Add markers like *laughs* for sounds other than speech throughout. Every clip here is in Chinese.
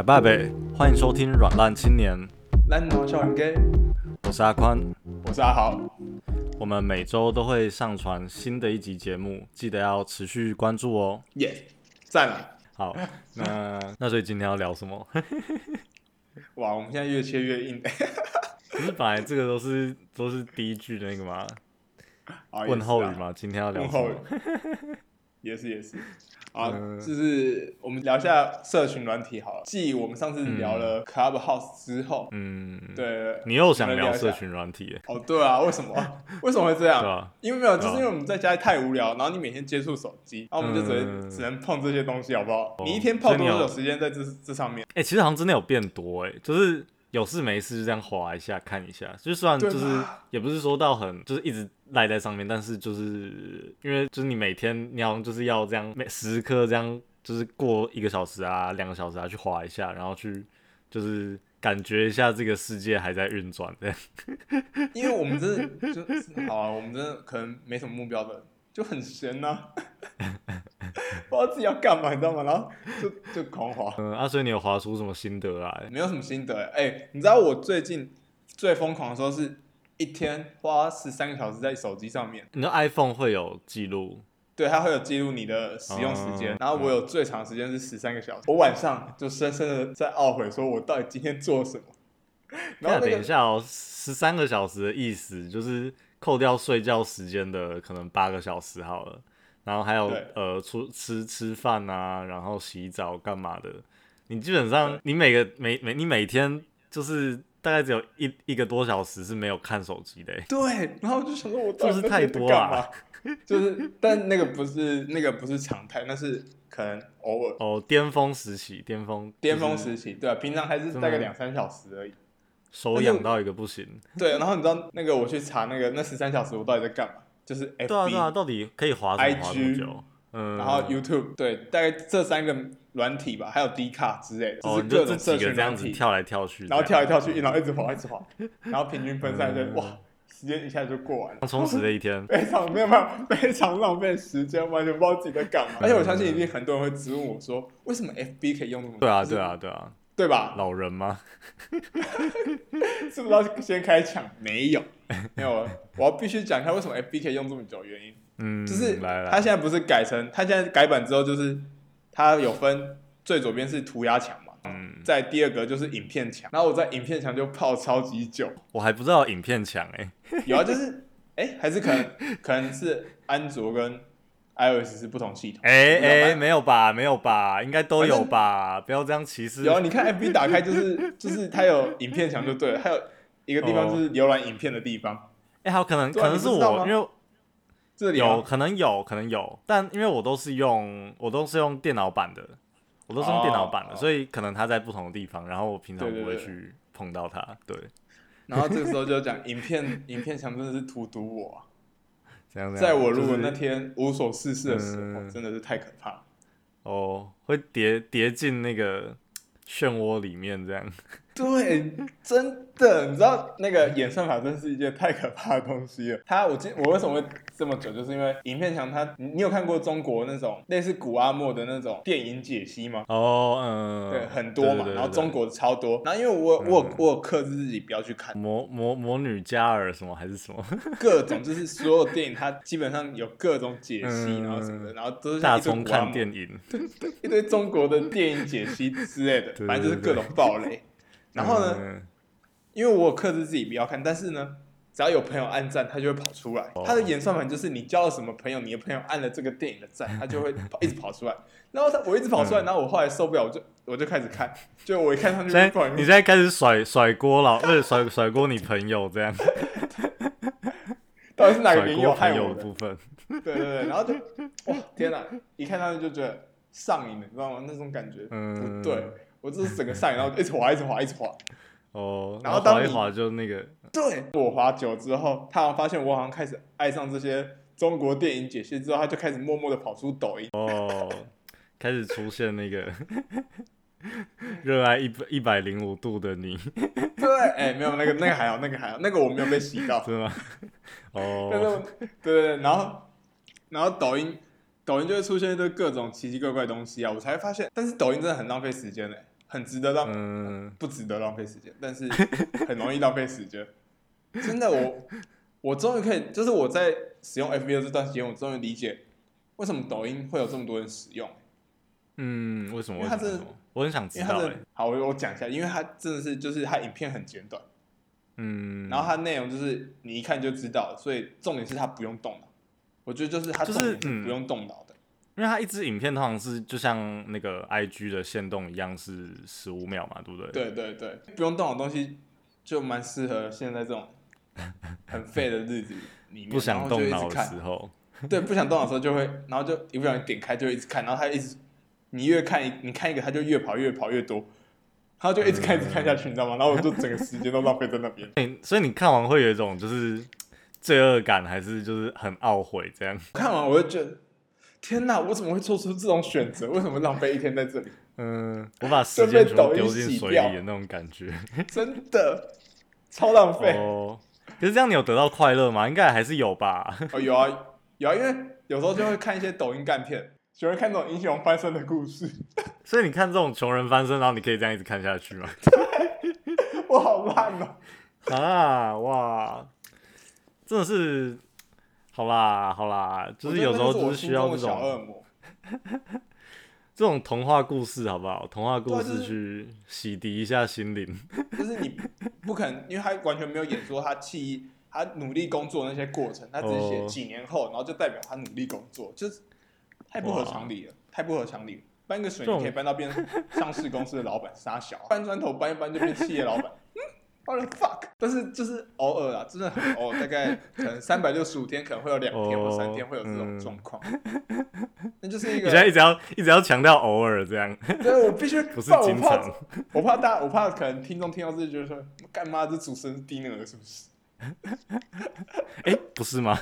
假爸北，欢迎收听《软烂青年》。烂毛小人 gay，我是阿宽，我是阿豪。我们每周都会上传新的一集节目，记得要持续关注哦。耶，赞了。好，那 *laughs* 那所以今天要聊什么？哇，我们现在越切越硬。*laughs* 不是本来这个都是都是第一句的那个吗？啊、问候语吗？今天要聊什么？也是也是。啊，就是我们聊一下社群软体好了。继我们上次聊了 Clubhouse 之后，嗯，对，你又想聊社群软体？哦，对啊，为什么？*laughs* 为什么会这样？因为没有，就是因为我们在家里太无聊，然后你每天接触手机，然后我们就只能只能碰这些东西，好不好？你一天泡多久时间在这这上面？哎，其实好像真的有变多，哎，就是。有事没事就这样划一下看一下，就算就是也不是说到很就是一直赖在上面，但是就是因为就是你每天你好像就是要这样每时刻这样就是过一个小时啊两个小时啊去划一下，然后去就是感觉一下这个世界还在运转这样。*laughs* 因为我们真的就好啊，我们真的可能没什么目标的，就很闲呐、啊。*laughs* 不知道自己要干嘛，你知道吗？然后就就狂滑。嗯，啊，所以你有滑出什么心得来？没有什么心得哎、欸，你知道我最近最疯狂的时候是一天花十三个小时在手机上面。你的 iPhone 会有记录？对，它会有记录你的使用时间。嗯、然后我有最长时间是十三个小时。我晚上就深深的在懊悔，说我到底今天做了什么？*laughs* 然后、那个、等一下哦，十三个小时的意思就是扣掉睡觉时间的可能八个小时好了。然后还有呃，出吃吃饭啊，然后洗澡干嘛的？你基本上你每个每每你每天就是大概只有一一个多小时是没有看手机的。对，然后我就想说，我就是太多了，就是但那个不是那个不是常态，那是可能偶尔哦，巅峰时期，巅峰巅峰时期，对啊，平常还是大概两三小时而已，手痒到一个不行。对，然后你知道那个我去查那个那十三小时我到底在干嘛？就是 FB，对啊对啊，到底可以滑多久？嗯，然后 YouTube，对，大概这三个软体吧，还有 D 卡之类的，就是各种社群软体跳来跳去，然后跳来跳去，然后一直滑一直滑，*laughs* 然后平均分散就哇，时间一下就过完了，充实的一天，*laughs* 非常没有没有 *laughs* 非常浪费时间，完全不知道自己在干嘛。而且我相信一定很多人会质问我说，为什么 FB 可以用那么多？对啊对啊对啊。对吧？老人吗？*laughs* 是不是要先开抢？没有，没有。我要必须讲一下为什么 FB 可以用这么久的原因。嗯，就是它现在不是改成，它现在改版之后就是它有分最左边是涂鸦墙嘛，嗯，在第二个就是影片墙，然后我在影片墙就泡超级久。我还不知道影片墙哎，有啊，就是哎，还是可能可能是安卓跟。iOS 是不同系统，哎哎，没有吧，没有吧，应该都有吧，不要这样歧视。有，你看 FB 打开就是就是它有影片墙就对了，*laughs* 还有一个地方就是浏览影片的地方。哎，好，可能可能是我，因为这里有可能有可能有，但因为我都是用我都是用电脑版的，我都是用电脑版的，所以可能它在不同的地方，然后我平常不会去碰到它。对，然后这个时候就讲 *laughs* 影片影片墙真的是荼毒我。在我如果那天无所事事的时候，就是、真的是太可怕。哦，会跌跌进那个漩涡里面，这样。*laughs* 对，真的，你知道那个演算法真是一件太可怕的东西了。它，我今，我为什么会这么久，就是因为影片墙它，你有看过中国那种类似古阿莫的那种电影解析吗？哦，嗯，对，很多嘛，然后中国的超多。然后因为我我我有克制自己不要去看。魔魔魔女加尔什么还是什么，*laughs* 各种就是所有电影它基本上有各种解析，然后什么的，然后都是大众看电影，*laughs* 一堆中国的电影解析之类的，*laughs* 反正就是各种暴雷。然后呢，嗯、因为我有克制自己不要看，但是呢，只要有朋友按赞，他就会跑出来。他的演算法就是你交了什么朋友，你的朋友按了这个电影的赞，他就会跑一直跑出来。*laughs* 然后他我一直跑出来，然后我后来受不了，我就我就开始看。就我一看他就现在你现在开始甩甩锅了，对，甩甩锅你朋友这样。*laughs* 到底是哪个朋友害我的部分？对对对，然后就哇天哪！一看他们就觉得上瘾了，你知道吗？那种感觉，嗯，对。我这是整个上瘾，然后一直滑，一直滑，一直滑。哦，然后当一滑就那个。对，我滑久之后，他好像发现我好像开始爱上这些中国电影解析之后，他就开始默默的跑出抖音。哦，开始出现那个 *laughs* 热爱一百一百零五度的你。对，哎、欸，没有那个那个还好，那个还好，那个我没有被洗到。是吗？哦。*laughs* 对对对，然后然后抖音抖音就会出现一堆各种奇奇怪怪的东西啊，我才发现，但是抖音真的很浪费时间嘞。很值得浪，嗯，不值得浪费时间，但是很容易浪费时间。真的，我我终于可以，就是我在使用 FB 的这段时间，我终于理解为什么抖音会有这么多人使用。嗯，为什么？因为它真的，我很想知道。好，我我讲一下，因为它真的是，就是它影片很简短，嗯，然后它内容就是你一看就知道，所以重点是它不用动脑。我觉得就是它就是不用动脑的，因为它一支影片通常是就像那个 IG 的限动一样，是十五秒嘛，对不对？对对对，不用动的东西就蛮适合现在这种很废的日子里面，不想动脑的时候，对，不想动脑的时候就会，然后就一不小心点开就一直看，然后它一直。你越看一，你看一个，他就越跑越跑越多，他就一直看一直看下去，你知道吗？然后我就整个时间都浪费在那边。*laughs* 欸，所以你看完会有一种就是罪恶感，还是就是很懊悔这样？看完我就觉得，天哪，我怎么会做出这种选择？为什么浪费一天在这里？嗯，我把时间全部丢进水里的那种感觉，真的超浪费。哦，可是这样你有得到快乐吗？应该还是有吧。哦，有啊有啊，因为有时候就会看一些抖音干片。喜欢看这种英雄翻身的故事，*laughs* 所以你看这种穷人翻身，然后你可以这样一直看下去吗？对，我好烂哦、喔！啊哇，真的是，好啦好啦，就是有时候就是需要这种小恶魔，*laughs* 这种童话故事好不好？童话故事去洗涤一下心灵。*laughs* 就是你不可能，因为他完全没有演说他气他努力工作的那些过程，他只是写几年后，然后就代表他努力工作，就是。太不合常理了，太不合常理了。搬个水泥可以搬到变上市公司的老板，杀小；搬砖头搬一搬就变企业老板。*laughs* 嗯，what the fuck？但是就是偶尔啊，真的很偶尔，大概可能三百六十五天，可能会有两天或三天会有这种状况。嗯、那就是一个。你现在一直要一直要强调偶尔这样。对，我必须不是经常。我怕大家，我怕可能听众听到这就觉得说，干嘛这主持人是低能儿是不是？哎、欸，不是吗？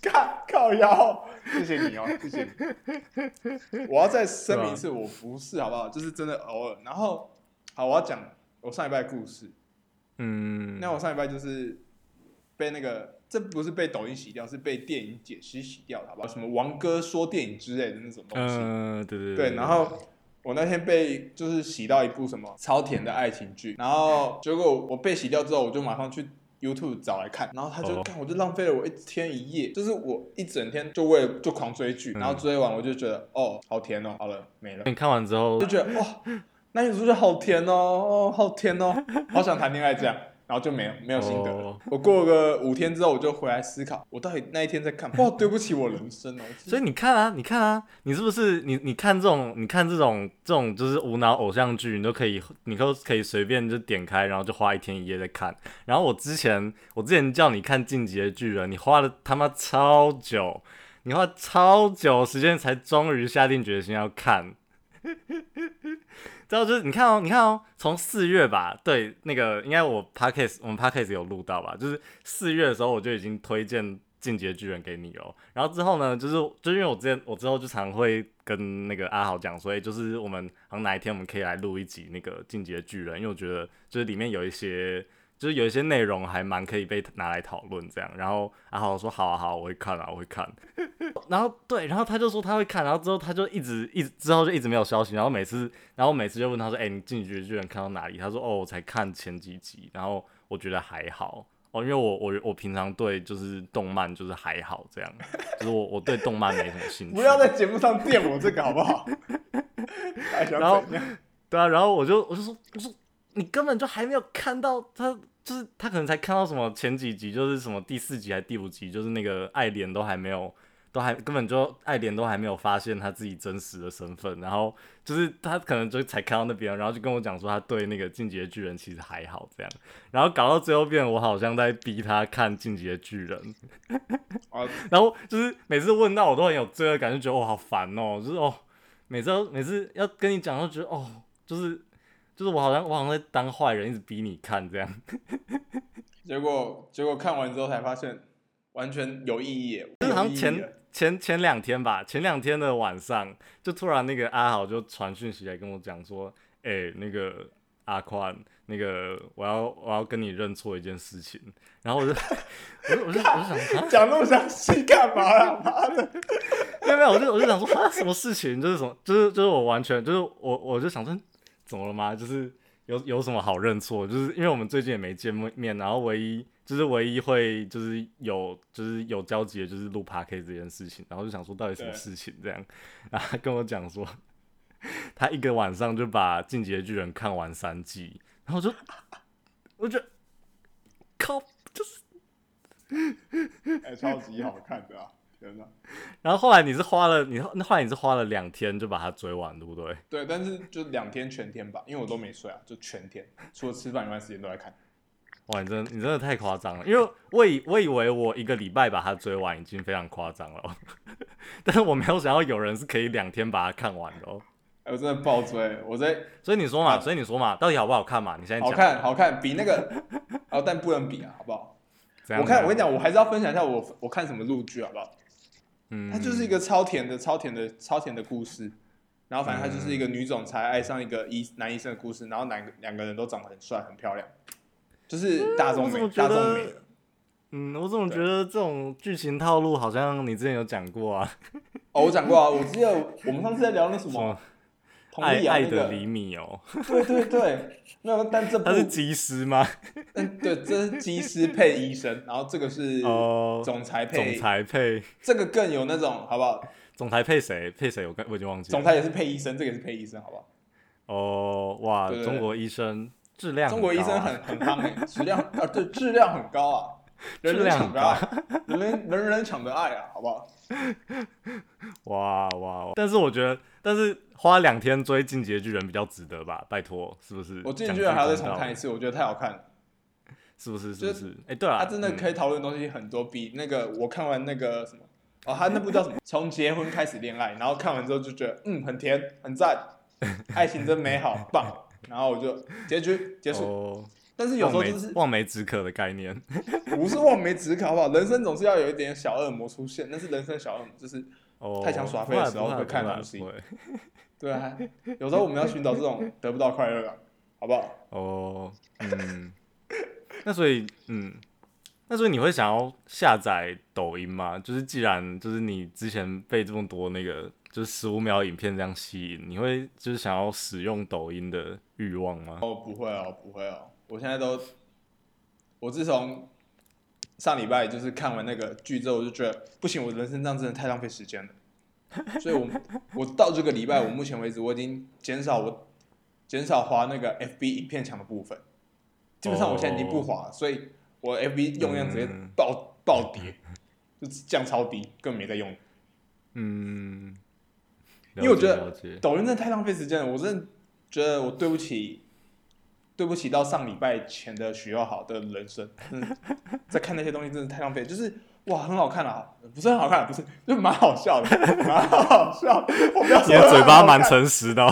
靠靠腰，*laughs* 谢谢你哦，谢谢你。我要再声明一次，我不是，好不好？就是真的偶尔。然后，好，我要讲我上一拜故事。嗯，那我上礼拜就是被那个，这不是被抖音洗掉，是被电影解析洗掉，好不好？什么王哥说电影之类的那种东西。嗯，对对对。对，然后我那天被就是洗到一部什么超甜的爱情剧，然后结果我被洗掉之后，我就马上去。YouTube 找来看，然后他就看，我就浪费了我一天一夜，就是我一整天就为了就狂追剧，然后追完我就觉得哦，好甜哦，好了没了。你看完之后就觉得哇，那女主角好甜哦，哦好甜哦，*laughs* 好想谈恋爱这样。然后就没有没有心得了。Oh. 我过个五天之后，我就回来思考，我到底那一天在看。哇，对不起我人生哦。*laughs* 所以你看啊，你看啊，你是不是你你看这种，你看这种这种就是无脑偶像剧，你都可以，你都可以随便就点开，然后就花一天一夜在看。然后我之前我之前叫你看《进击的巨人》，你花了他妈超久，你花超久时间才终于下定决心要看。*laughs* 然后就是你看哦，你看哦，从四月吧，对，那个应该我 podcast 我们 podcast 有录到吧，就是四月的时候我就已经推荐《进击的巨人》给你哦。然后之后呢，就是就因为我之前我之后就常会跟那个阿豪讲，所以就是我们好像哪一天我们可以来录一集那个《进击的巨人》，因为我觉得就是里面有一些。就是有一些内容还蛮可以被拿来讨论这样，然后阿豪说好啊好啊，我会看啊我会看，*laughs* 然后对，然后他就说他会看，然后之后他就一直一直之后就一直没有消息，然后每次然后每次就问他说，哎、欸，你进击的巨人看到哪里？他说哦，我才看前几集，然后我觉得还好哦，因为我我我平常对就是动漫就是还好这样，就是我我对动漫没什么兴趣。*laughs* 不要在节目上电我这个好不好？*laughs* 然后对啊，然后我就我就说我说。你根本就还没有看到他，就是他可能才看到什么前几集，就是什么第四集还是第五集，就是那个爱莲都还没有，都还根本就爱莲都还没有发现他自己真实的身份，然后就是他可能就才看到那边，然后就跟我讲说他对那个进击的巨人其实还好这样，然后搞到最后变我好像在逼他看进击的巨人，*laughs* 然后就是每次问到我都很有罪恶感，就觉得我好烦哦，就是哦，每次每次要跟你讲都觉得哦，就是。就是我好像我好像在当坏人，一直逼你看这样，*laughs* 结果结果看完之后才发现完全有意义。就是好像前前前两天吧，前两天的晚上，就突然那个阿豪就传讯息来跟我讲说，哎、欸，那个阿宽，那个我要我要跟你认错一件事情，然后我就 *laughs* 我就我就我就想讲那么详细干嘛呀？妈的，没有没有，我就我就想说发生，什么事情？就是什么？就是就是我完全就是我我就想说。怎么了吗？就是有有什么好认错？就是因为我们最近也没见面，然后唯一就是唯一会就是有就是有交集的，就是录 Podcast 这件事情，然后就想说到底什么事情这样，然后他跟我讲说，他一个晚上就把《进击的巨人》看完三季，然后就我就靠，就是哎、超级好看的啊！天哪！然后后来你是花了你那后来你是花了两天就把它追完，对不对？对，但是就两天全天吧，因为我都没睡啊，就全天，除了吃饭以外时间都在看。哇，你真的你真的太夸张了，因为我以我以为我一个礼拜把它追完已经非常夸张了，*laughs* 但是我没有想到有人是可以两天把它看完的哦。我真的爆追，我在，所以你说嘛，啊、所以你说嘛，到底好不好看嘛？你现在讲好看，好看，比那个，哦，但不能比啊，好不好？*laughs* 我看，我跟你讲，我还是要分享一下我我看什么陆剧，好不好？嗯，它就是一个超甜的、超甜的、超甜的故事。然后反正它就是一个女总裁爱上一个医男医生的故事。然后两个两个人都长得很帅、很漂亮，就是大众美、大众美。嗯，我怎么觉得这种剧情套路好像你之前有讲过啊？*laughs* 哦，我讲过啊，我记得我们上次在聊那什么。爱爱的厘米哦，对对对，*laughs* 那但这部他是机师吗？*laughs* 嗯，对，这是机师配医生，然后这个是总裁配总裁配，这个更有那种好不好？总裁配谁？配谁？我我已经忘记了。总裁也是配医生，这个也是配医生，好不好？哦，哇，中国医生质量，中国医生很很夯诶，*laughs* 质量啊，对，质量很高啊，人人抢着爱，人人人人抢着爱啊，好不好？哇哇，但是我觉得，但是。花两天追《进击的巨人》比较值得吧？拜托，是不是？我《进击的巨人》还要再重看一次，我觉得太好看了，是不是？是不是？哎、欸，对啊，他真的可以讨论的东西很多，比那个我看完那个什么哦，他那部叫什么？*laughs* 从结婚开始恋爱，然后看完之后就觉得嗯，很甜，很赞，爱情真美好，棒。然后我就结局结束。哦、但是有时候就是望梅止渴的概念，不是望梅止渴，好不好？人生总是要有一点小恶魔出现，那是人生小恶魔就是太想耍废的时候会看东西。对啊，有时候我们要寻找这种得不到快乐，好不好？*laughs* 哦，嗯，那所以，嗯，那所以你会想要下载抖音吗？就是既然就是你之前被这么多那个就是十五秒影片这样吸引，你会就是想要使用抖音的欲望吗？哦，不会哦，不会哦，我现在都，我自从上礼拜就是看完那个剧之后，我就觉得不行，我人生这样真的太浪费时间了。*laughs* 所以我，我我到这个礼拜，我目前为止我已经减少我减少滑那个 FB 影片墙的部分，基本上我现在已经不滑，所以我 FB 用量直接暴暴跌，就降超低，根本没在用。嗯，因为我觉得抖音真的太浪费时间了，我真的觉得我对不起对不起到上礼拜前的许耀好的人生，嗯，在看那些东西真的太浪费，就是。哇，很好看啊！不是很好看，不是，就蛮好笑的，*laughs* 蛮好笑的。我不要说，你的嘴巴蛮诚实的，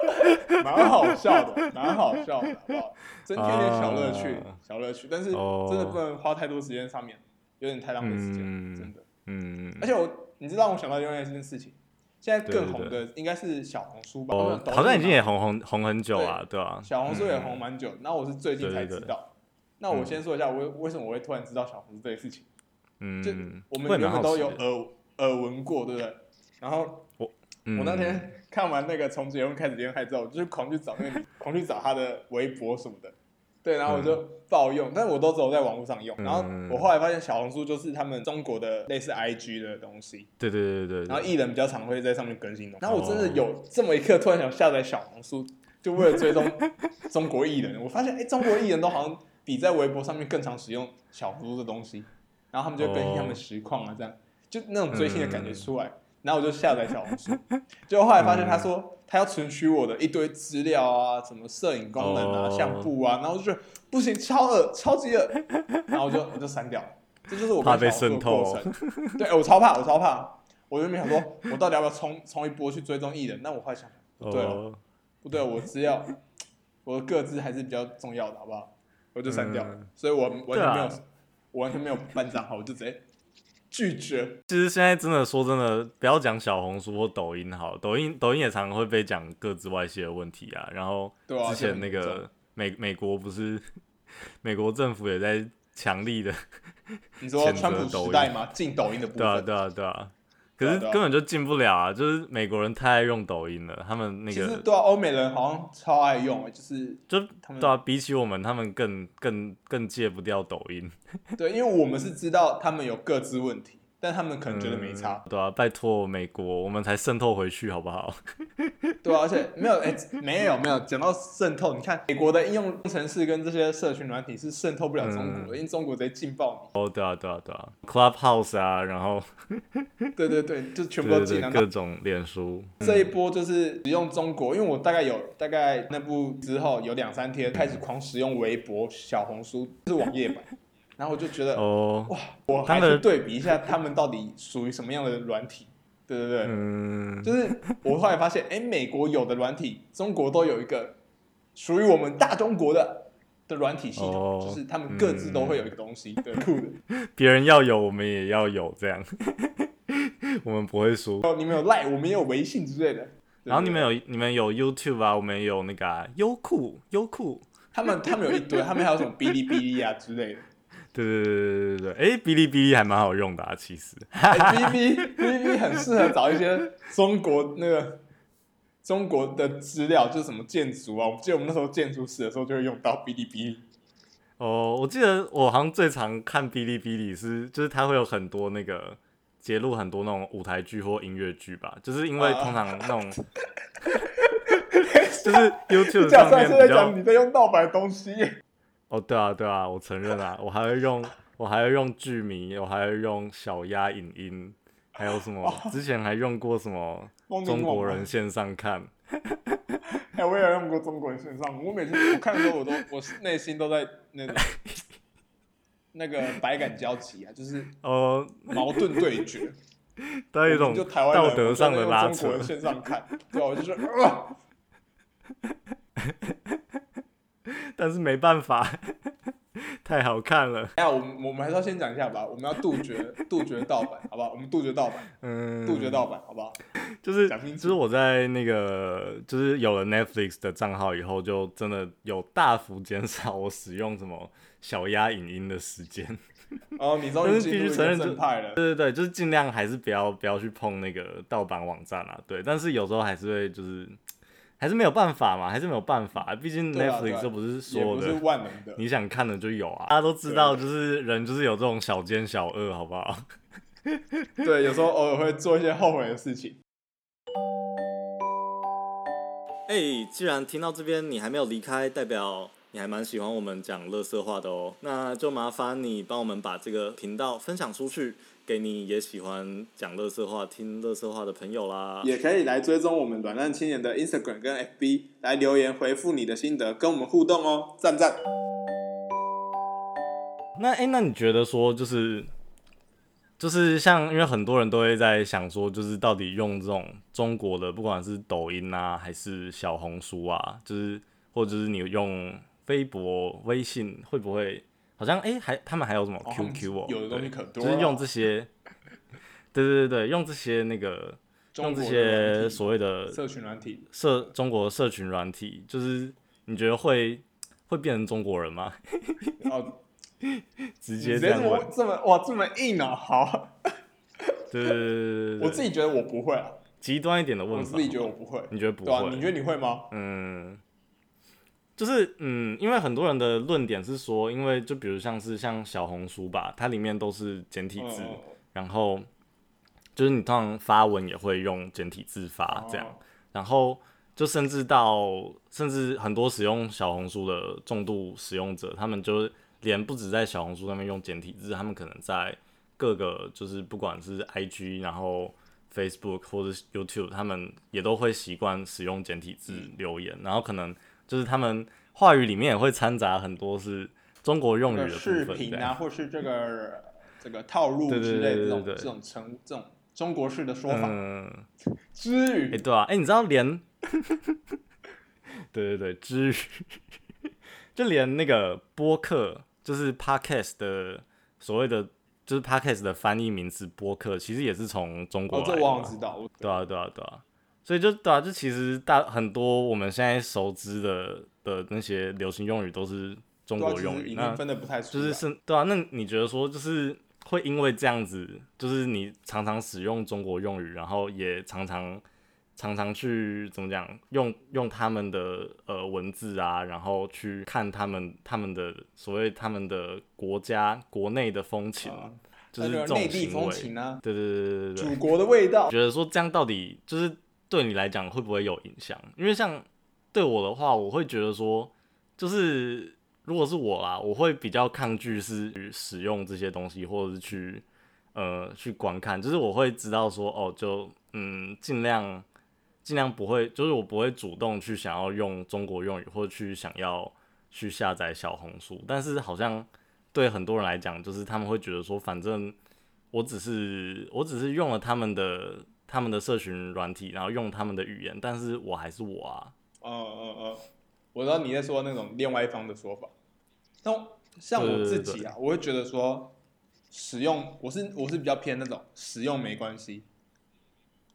*laughs* 蛮好笑的，蛮好笑的，好不好？增添点小乐趣，小乐趣。但是真的不能花太多时间上面，有点太浪费时间，真的。嗯。而且我，你知道我想到另外一件事情，现在更红的应该是小红书吧？哦，好像已经也红红红很久啊，对吧？小红书也红蛮久，那我是最近才知道。那我先说一下，我为什么我会突然知道小红书这件事情。嗯，就我们原本都有耳耳闻过，对不对？然后我、嗯、我那天 *laughs* 看完那个从结婚开始恋爱之后，就是狂去找那个 *laughs* 狂去找他的微博什么的，对，然后我就爆用，嗯、但是我都只有在网络上用。然后我后来发现小红书就是他们中国的类似 IG 的东西，对对对对，对。然后艺人比较常会在上面更新的。然后我真的有这么一刻，突然想下载小红书，就为了追踪中国艺人。我发现，哎，中国艺人都好像比在微博上面更常使用小红书的东西。然后他们就更新他们实况啊，这样就那种追星的感觉出来。然后我就下载小红书，*laughs* 结果后来发现他说他要存取我的一堆资料啊，什么摄影功能啊、相簿啊，然后我就不行，超恶，超级恶，然后我就我就删掉了。这就是我怕被渗透。对，我超怕，我超怕。我就没想说，我到底要不要冲 *laughs* 冲一波去追踪艺人？那我后来想，不对了，不对，我资料，*coughs* 我的个资还是比较重要的，好不好？我就删掉了。所以我完全没有。我完全没有办账号，我就直接拒绝。其实现在真的说真的，不要讲小红书或抖音好，抖音抖音也常常会被讲各自外泄的问题啊。然后之前那个美美国不是 *laughs* 美国政府也在强力的，你说川普时代吗？禁抖音的部分。对啊对啊对啊，可是根本就进不了啊！就是美国人太爱用抖音了，他们那个其实对啊，欧美人好像超爱用，就是就对啊，比起我们，他们更更更戒不掉抖音。*laughs* 对，因为我们是知道他们有各自问题。但他们可能觉得没差，嗯、对啊，拜托美国，我们才渗透回去好不好？*laughs* 对啊，而且没有，哎、欸，没有没有，讲到渗透，你看美国的应用程式跟这些社群软体是渗透不了中国的，嗯、因为中国直接劲爆你。哦，对啊，对啊，对啊，Clubhouse 啊，然后，*laughs* 对对对，就全部都进来，各种脸书。这一波就是使用中国，因为我大概有大概那部之后有两三天开始狂使用微博、小红书，是网页版。然后我就觉得，oh, 哇，我还是对比一下他们到底属于什么样的软体，对对对，嗯，就是我后来发现，哎，美国有的软体，中国都有一个属于我们大中国的的软体系统，oh, 就是他们各自都会有一个东西，对，酷。的，*laughs* 别人要有，我们也要有，这样，*laughs* 我们不会输。哦，你们有 Line，我们也有微信之类的，然后你们有你们有 YouTube 啊，我们也有那个、啊、优酷，优酷，他们他们有一堆，他们还有什么哔哩哔哩啊之类的。对对对对对对，哎，哔哩哔哩还蛮好用的啊，其实。哔哩哔哩很适合找一些中国那个中国的资料，就是什么建筑啊，我记得我们那时候建筑史的时候就会用到哔哩哔哩。哦，我记得我好像最常看哔哩哔哩是，就是它会有很多那个揭露很多那种舞台剧或音乐剧吧，就是因为通常那种，啊、就是 YouTube 上面比较你在用盗版东西。哦，对啊，对啊，我承认啊，我还会用，我还会用剧迷，我还会用小鸭影音，还有什么？之前还用过什么？*laughs* 中国人线上看。*laughs* 哎，我也用过中国人线上，我每次我看的时候，我都我内心都在那个 *laughs* 那个百感交集啊，就是呃矛盾对决，都有一种就台湾道德上的拉扯。线上看，对，我就说啊。但是没办法，*laughs* 太好看了。哎呀，我们我们还是要先讲一下吧。我们要杜绝杜绝盗版，好不好？我们杜绝盗版，嗯，杜绝盗版，好不好？就是就是我在那个就是有了 Netflix 的账号以后，就真的有大幅减少我使用什么小鸭影音的时间。哦，你终于必须承认正派了。对对对，就是尽量还是不要不要去碰那个盗版网站啊。对，但是有时候还是会就是。还是没有办法嘛，还是没有办法。毕竟 Netflix 就不是说的，你想看的就有啊。大家都知道，就是人就是有这种小奸小恶，好不好？*laughs* 对，有时候偶尔会做一些后悔的事情。哎、欸，既然听到这边你还没有离开，代表你还蛮喜欢我们讲乐色话的哦。那就麻烦你帮我们把这个频道分享出去。给你也喜欢讲垃圾话、听垃圾话的朋友啦，也可以来追踪我们软烂青年的 Instagram 跟 FB，来留言回复你的心得，跟我们互动哦，赞赞。那哎、欸，那你觉得说就是就是像，因为很多人都会在想说，就是到底用这种中国的，不管是抖音啊，还是小红书啊，就是或者是你用微博、微信，会不会？好像哎、欸，还他们还有什么 QQ 哦，有的东西可多，就是用这些，*laughs* 对对对对，用这些那个，用这些所谓的社群软体，社中国社群软体，就是你觉得会会变成中国人吗？*laughs* 哦，直接这样问，这么哇这么硬啊？好，*laughs* 对对对对对，我自己觉得我不会啊，极端一点的问法，我自己觉得我不会，你觉得不会？啊、你觉得你会吗？嗯。就是嗯，因为很多人的论点是说，因为就比如像是像小红书吧，它里面都是简体字，哦、然后就是你通常发文也会用简体字发这样，哦、然后就甚至到甚至很多使用小红书的重度使用者，他们就连不止在小红书上面用简体字，他们可能在各个就是不管是 IG，然后 Facebook 或者 YouTube，他们也都会习惯使用简体字留言，嗯、然后可能。就是他们话语里面也会掺杂很多是中国用语的部分，视频啊，或是这个这个套路之类的这种这种成这种中国式的说法。嗯，支语，哎，对啊，哎，你知道连，*laughs* 对对对，之语，就连那个播客，就是 podcast 的所谓的，就是 podcast 的翻译名字播客，其实也是从中国来的。哦，这我知道。对啊，对啊，对啊。所以就对啊，就其实大很多我们现在熟知的的那些流行用语都是中国用语，那分的不太出，就是是，对啊。那你觉得说，就是会因为这样子，就是你常常使用中国用语，然后也常常常常去怎么讲，用用他们的呃文字啊，然后去看他们他们的所谓他们的国家国内的风情，啊、就是内地风情啊，对对对对对对，祖国的味道。觉得说这样到底就是对你来讲会不会有影响？因为像对我的话，我会觉得说，就是。如果是我啦，我会比较抗拒是使用这些东西，或者是去呃去观看，就是我会知道说哦，就嗯尽量尽量不会，就是我不会主动去想要用中国用语，或者去想要去下载小红书。但是好像对很多人来讲，就是他们会觉得说，反正我只是我只是用了他们的他们的社群软体，然后用他们的语言，但是我还是我啊。哦哦哦。我知道你在说那种另外一方的说法，那像我自己啊，我会觉得说使用，我是我是比较偏那种使用没关系，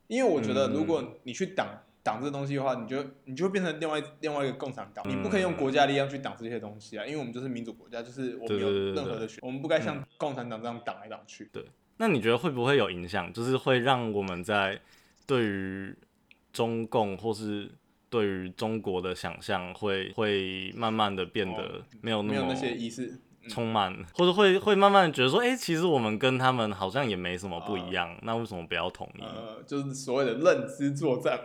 因为我觉得如果你去挡挡这东西的话，你就你就会变成另外另外一个共产党，你不可以用国家力量去挡这些东西啊，因为我们就是民主国家，就是我们没有任何的选，我们不该像共产党这样挡来挡去。对，那你觉得会不会有影响？就是会让我们在对于中共或是对于中国的想象会会慢慢的变得没有那么、哦、没有那些意思充满，嗯、或者会会慢慢的觉得说，哎、欸，其实我们跟他们好像也没什么不一样，呃、那为什么不要统一？呃，就是所谓的认知作战。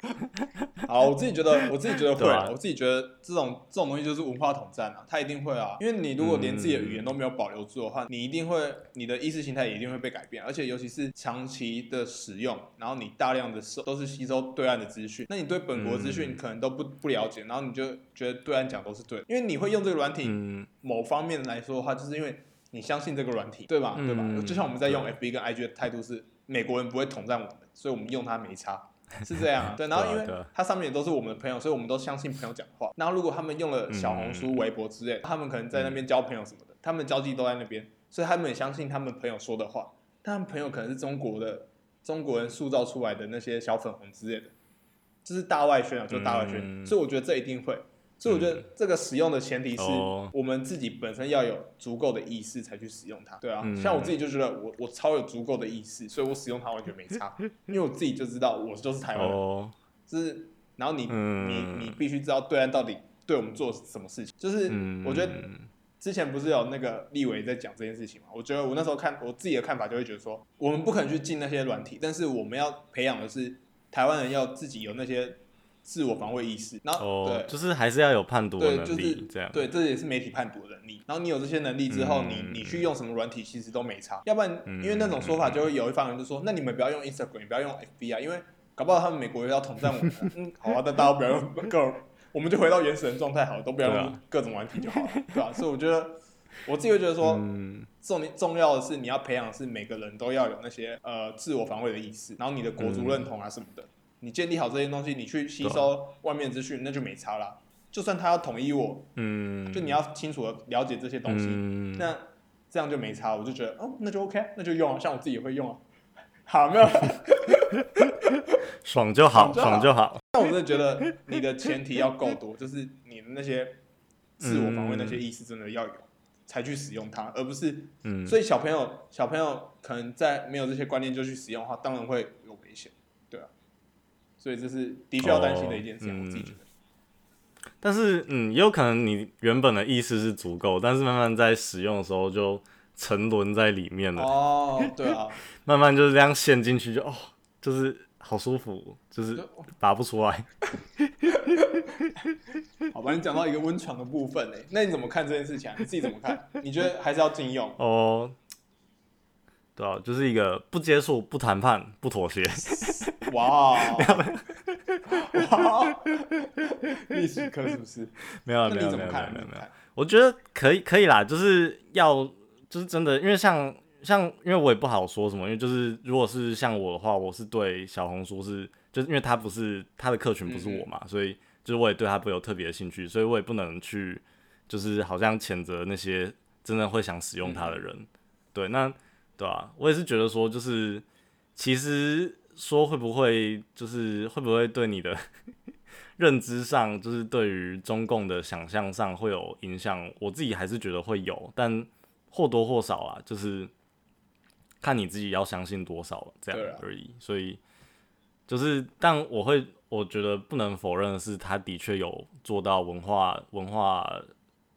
*laughs* 好，我自己觉得，我自己觉得会，啊、我自己觉得这种这种东西就是文化统战啊，它一定会啊，因为你如果连自己的语言都没有保留住的话，嗯、你一定会，你的意识形态也一定会被改变，而且尤其是长期的使用，然后你大量的收都是吸收对岸的资讯，那你对本国资讯可能都不不了解，然后你就觉得对岸讲都是对的，因为你会用这个软体，嗯、某方面来说的话，就是因为你相信这个软体，对吧？嗯、对吧？就像我们在用 FB 跟 IG 的态度是，美国人不会统战我们，所以我们用它没差。*laughs* 是这样，对，然后因为它上面也都是我们的朋友，所以我们都相信朋友讲话。然后如果他们用了小红书、微博之类，他们可能在那边交朋友什么的，他们的交际都在那边，所以他们也相信他们朋友说的话。但他们朋友可能是中国的中国人塑造出来的那些小粉红之类的，就是大外宣啊，就大外宣。所以我觉得这一定会。所以我觉得这个使用的前提是我们自己本身要有足够的意识才去使用它，对啊。像我自己就觉得我我超有足够的意识，所以我使用它完全没差，*laughs* 因为我自己就知道我就是台湾人，就是然后你你你必须知道对岸到底对我们做什么事情，就是我觉得之前不是有那个立委在讲这件事情嘛？我觉得我那时候看我自己的看法就会觉得说，我们不可能去进那些软体，但是我们要培养的是台湾人要自己有那些。自我防卫意识，然后、oh, 对，就是还是要有判读的能力，就是、这样对，这也是媒体判读的能力。然后你有这些能力之后，嗯、你你去用什么软体其实都没差。要不然，因为那种说法就会有一方人就说，嗯、那你们不要用 Instagram，不要用 FB 啊，因为搞不好他们美国要统战我们。*laughs* 嗯，好啊，那大家不要用各，我们就回到原始人状态好了，都不要用各种软体就好了，对吧、啊？所以我觉得，我自己会觉得说，嗯、重重要的是你要培养是每个人都要有那些呃自我防卫的意识，然后你的国足认同啊什么的。嗯你建立好这些东西，你去吸收外面资讯，那就没差了。就算他要统一我，嗯，就你要清楚的了解这些东西，嗯、那这样就没差。我就觉得，哦，那就 OK，那就用啊。像我自己也会用啊。*laughs* 好，没有，*laughs* 爽就好，爽就好。但我真的觉得你的前提要够多，就是你的那些自我防卫那些意识真的要有，嗯、才去使用它，而不是，嗯。所以小朋友，小朋友可能在没有这些观念就去使用的话，当然会。所以这是的确要担心的一件事，我自己觉得。但是，嗯，也有可能你原本的意识是足够，但是慢慢在使用的时候就沉沦在里面了。哦，对啊，*laughs* 慢慢就是这样陷进去就，就哦，就是好舒服，就是拔不出来。*laughs* 好吧，你讲到一个温床的部分呢，那你怎么看这件事情啊？你自己怎么看？你觉得还是要禁用？*laughs* 哦，对啊，就是一个不接触、不谈判、不妥协。哇！哇！*laughs* 历史课是不是？*laughs* 没有没有没有没有没有。我觉得可以可以啦，就是要就是真的，因为像像因为我也不好说什么，因为就是如果是像我的话，我是对小红书是就是因为他不是他的客群不是我嘛，所以就是我也对他不有特别的兴趣，所以我也不能去就是好像谴责那些真的会想使用它的人。对，那对啊，我也是觉得说就是其实。说会不会就是会不会对你的 *laughs* 认知上，就是对于中共的想象上会有影响？我自己还是觉得会有，但或多或少啊，就是看你自己要相信多少这样而已。所以就是，但我会我觉得不能否认的是，他的确有做到文化文化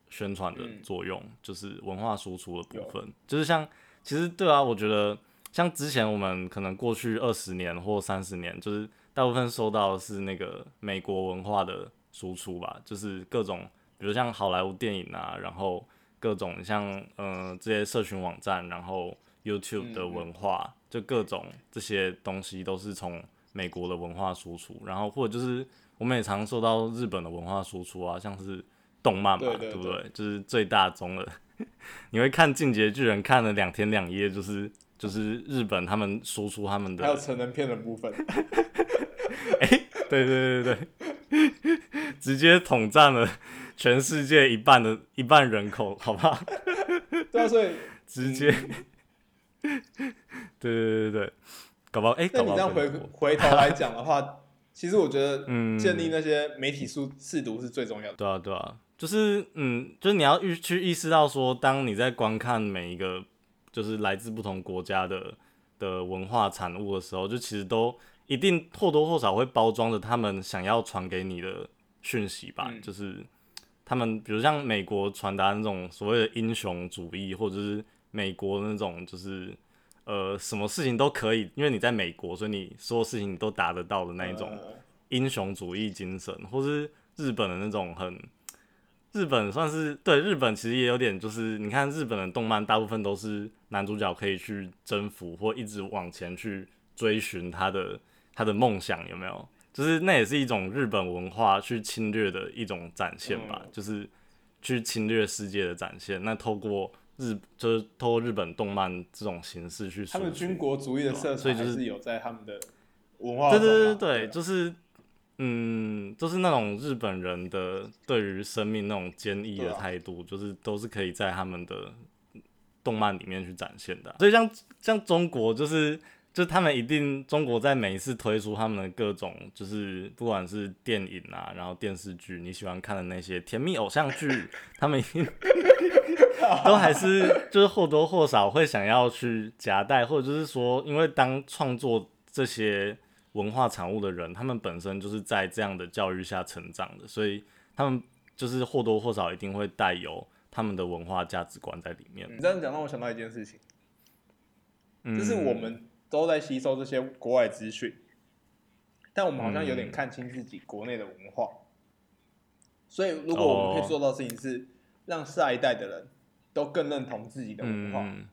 宣传的作用，就是文化输出的部分，就是像其实对啊，我觉得像之前我们可能过去二十年或三十年，就是大部分收到的是那个美国文化的输出吧，就是各种。比如像好莱坞电影啊，然后各种像呃这些社群网站，然后 YouTube 的文化，嗯、就各种这些东西都是从美国的文化输出，然后或者就是我们也常受到日本的文化输出啊，像是动漫嘛，对，不对？就是最大宗的，*laughs* 你会看《进击巨人》看了两天两夜，就是就是日本他们输出他们的，还有成人片的部分，哎、欸，对对对对，直接统占了。全世界一半的一半人口，好不好？对啊，所以直接，*laughs* 对对对对，搞不好哎，那你这样回回头来讲的话，*laughs* 其实我觉得，嗯，建立那些媒体识识读是最重要的。对啊，对啊，就是嗯，就是你要去意识到说，当你在观看每一个就是来自不同国家的的文化产物的时候，就其实都一定或多或少会包装着他们想要传给你的讯息吧，嗯、就是。*tsk* 他们比如像美国传达那种所谓的英雄主义，或者是美国那种就是呃什么事情都可以，因为你在美国，所以你所有事情你都达得到的那一种英雄主义精神，或是日本的那种很日本算是对日本其实也有点就是你看日本的动漫大部分都是男主角可以去征服或一直往前去追寻他的他的梦想，有没有？就是那也是一种日本文化去侵略的一种展现吧，嗯、就是去侵略世界的展现。那透过日，就是透过日本动漫这种形式去，他们军国主义的色彩，所以就是有在他们的文化。对对对对，就是嗯，就是那种日本人的对于生命那种坚毅的态度，就是都是可以在他们的动漫里面去展现的、啊。所以像像中国就是。就他们一定，中国在每一次推出他们的各种，就是不管是电影啊，然后电视剧，你喜欢看的那些甜蜜偶像剧，他们一定 *laughs* 都还是就是或多或少会想要去夹带，或者就是说，因为当创作这些文化产物的人，他们本身就是在这样的教育下成长的，所以他们就是或多或少一定会带有他们的文化价值观在里面。你这样讲让我想到一件事情，就是我们。都在吸收这些国外资讯，但我们好像有点看清自己国内的文化。嗯、所以，如果我们可以做到的事情是让下一代的人都更认同自己的文化，嗯、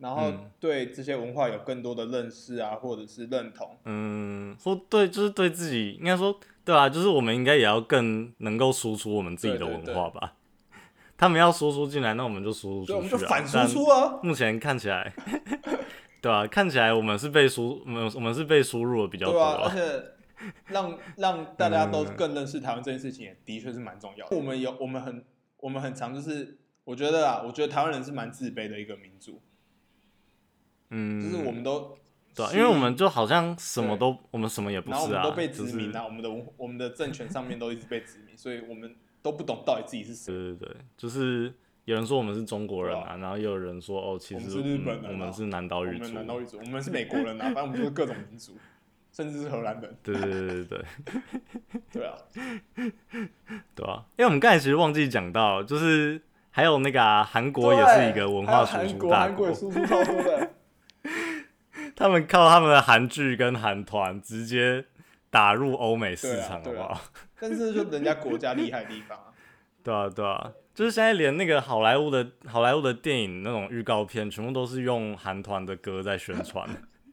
然后对这些文化有更多的认识啊，或者是认同。嗯，说对，就是对自己应该说对啊，就是我们应该也要更能够输出我们自己的文化吧。对对对，他们要输出进来，那我们就输出出去，啊，我们就反输出啊。目前看起来。*laughs* 对啊，看起来我们是被输，我们我们是被输入的比较多，啊，而且让让大家都更认识台湾这件事情，也的确是蛮重要的。我们有，我们很，我们很常就是，我觉得啊，我觉得台湾人是蛮自卑的一个民族。嗯，就是我们都对，啊，因为我们就好像什么都，我们什么也不是啊，然后我们都被殖民啊，就是，我们的我们的政权上面都一直被殖民，所以我们都不懂到底自己是谁。对对对，就是。有人说我们是中国人啊，然后又有人说哦，其实我们是日本人，我们是南岛语族，南岛语族，我们是美国人啊，反正我们就是各种民族，甚至是荷兰人。对对对对对，对 *laughs* 啊，*laughs* 对啊，因为我们刚才其实忘记讲到，就是还有那个韩国也是一个文化输出大国，输出超多的。*laughs* 他们靠他们的韩剧跟韩团直接打入欧美市场，好不好？但是就人家国家厉害的地方啊。*laughs* 对啊，对啊。就是现在连那个好莱坞的好莱坞的电影那种预告片，全部都是用韩团的歌在宣传，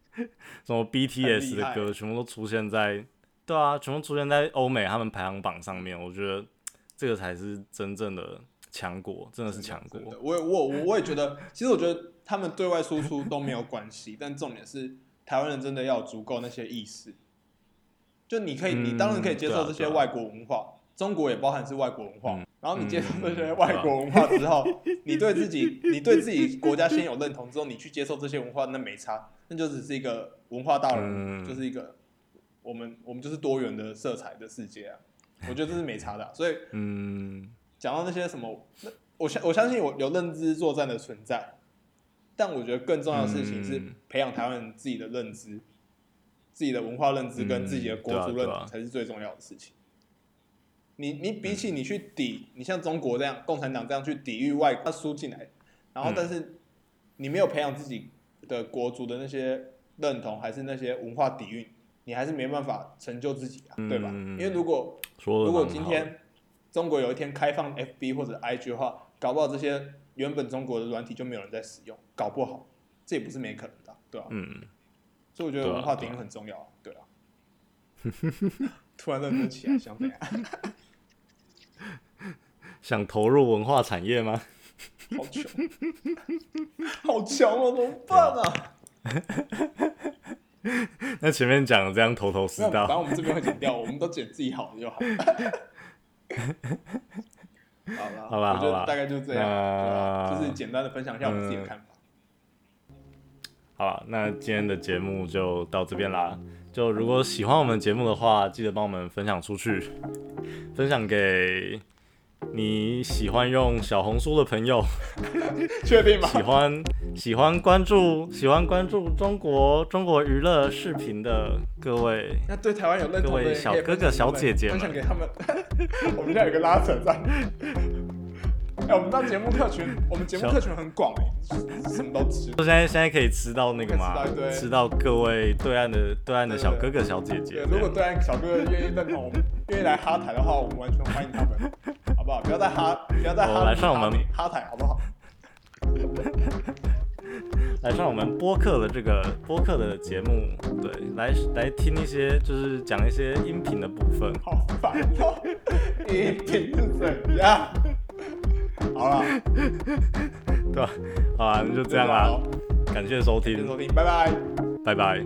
*laughs* 什么 BTS 的歌全部都出现在，对啊，全部出现在欧美他们排行榜上面。我觉得这个才是真正的强国，真的是强国。我也我我我也觉得，其实我觉得他们对外输出都没有关系，但重点是台湾人真的要有足够那些意识。就你可以，你当然可以接受这些外国文化，中国也包含是外国文化。然后你接受这些外国文化之后，嗯、你对自己，你对自己国家先有认同之后，你去接受这些文化，那没差，那就只是一个文化大融合，就是一个我们我们就是多元的色彩的世界啊。我觉得这是没差的、啊。所以，嗯，讲到那些什么，我相我相信我有认知作战的存在，但我觉得更重要的事情是培养台湾人自己的认知、嗯、自己的文化认知跟自己的国族认同才是最重要的事情。你你比起你去抵，你像中国这样共产党这样去抵御外国输进来，然后但是你没有培养自己的国族的那些认同，还是那些文化底蕴，你还是没办法成就自己啊，对吧？因为如果如果今天中国有一天开放 FB 或者 IG 的话，搞不好这些原本中国的软体就没有人在使用，搞不好这也不是没可能的，对吧？嗯，所以我觉得文化底蕴很重要，对啊。*laughs* 突然认真起来，想怎样？*laughs* 想投入文化产业吗？好穷，好强哦！怎么办啊？*laughs* 那前面讲的这样头头是道，反正我们这边会剪掉，我们都剪自己好的就好。*laughs* 好了，好了，我觉得大概就这样，呃、就是简单的分享一下我们自己的看法。嗯、好了，那今天的节目就到这边啦。就如果喜欢我们节目的话，记得帮我们分享出去，分享给。你喜欢用小红书的朋友，*laughs* 确定吗？喜欢喜欢关注喜欢关注中国中国娱乐视频的各位，那对台湾有认同的各位小哥哥小姐姐们，分享给他们。*laughs* 我们现在有个拉扯在。哎、欸，我们当节目客群，我们节目客群很广哎、欸，什么都吃。现在现在可以吃到那个吗？吃，吃到各位对岸的对岸的小哥哥小姐姐。如果对岸小哥哥愿意认同我们，愿意来哈台的话，我们完全欢迎他们，好不好？不要再哈，不要再哈，来上我们哈台，好不好？*laughs* 来上我们播客的这个播客的节目，对，来来听一些，就是讲一些音频的部分。好烦哦，音频是怎样？好了，*laughs* 对吧？好啊，那就这样啦。感谢收听，收听，拜拜，拜拜。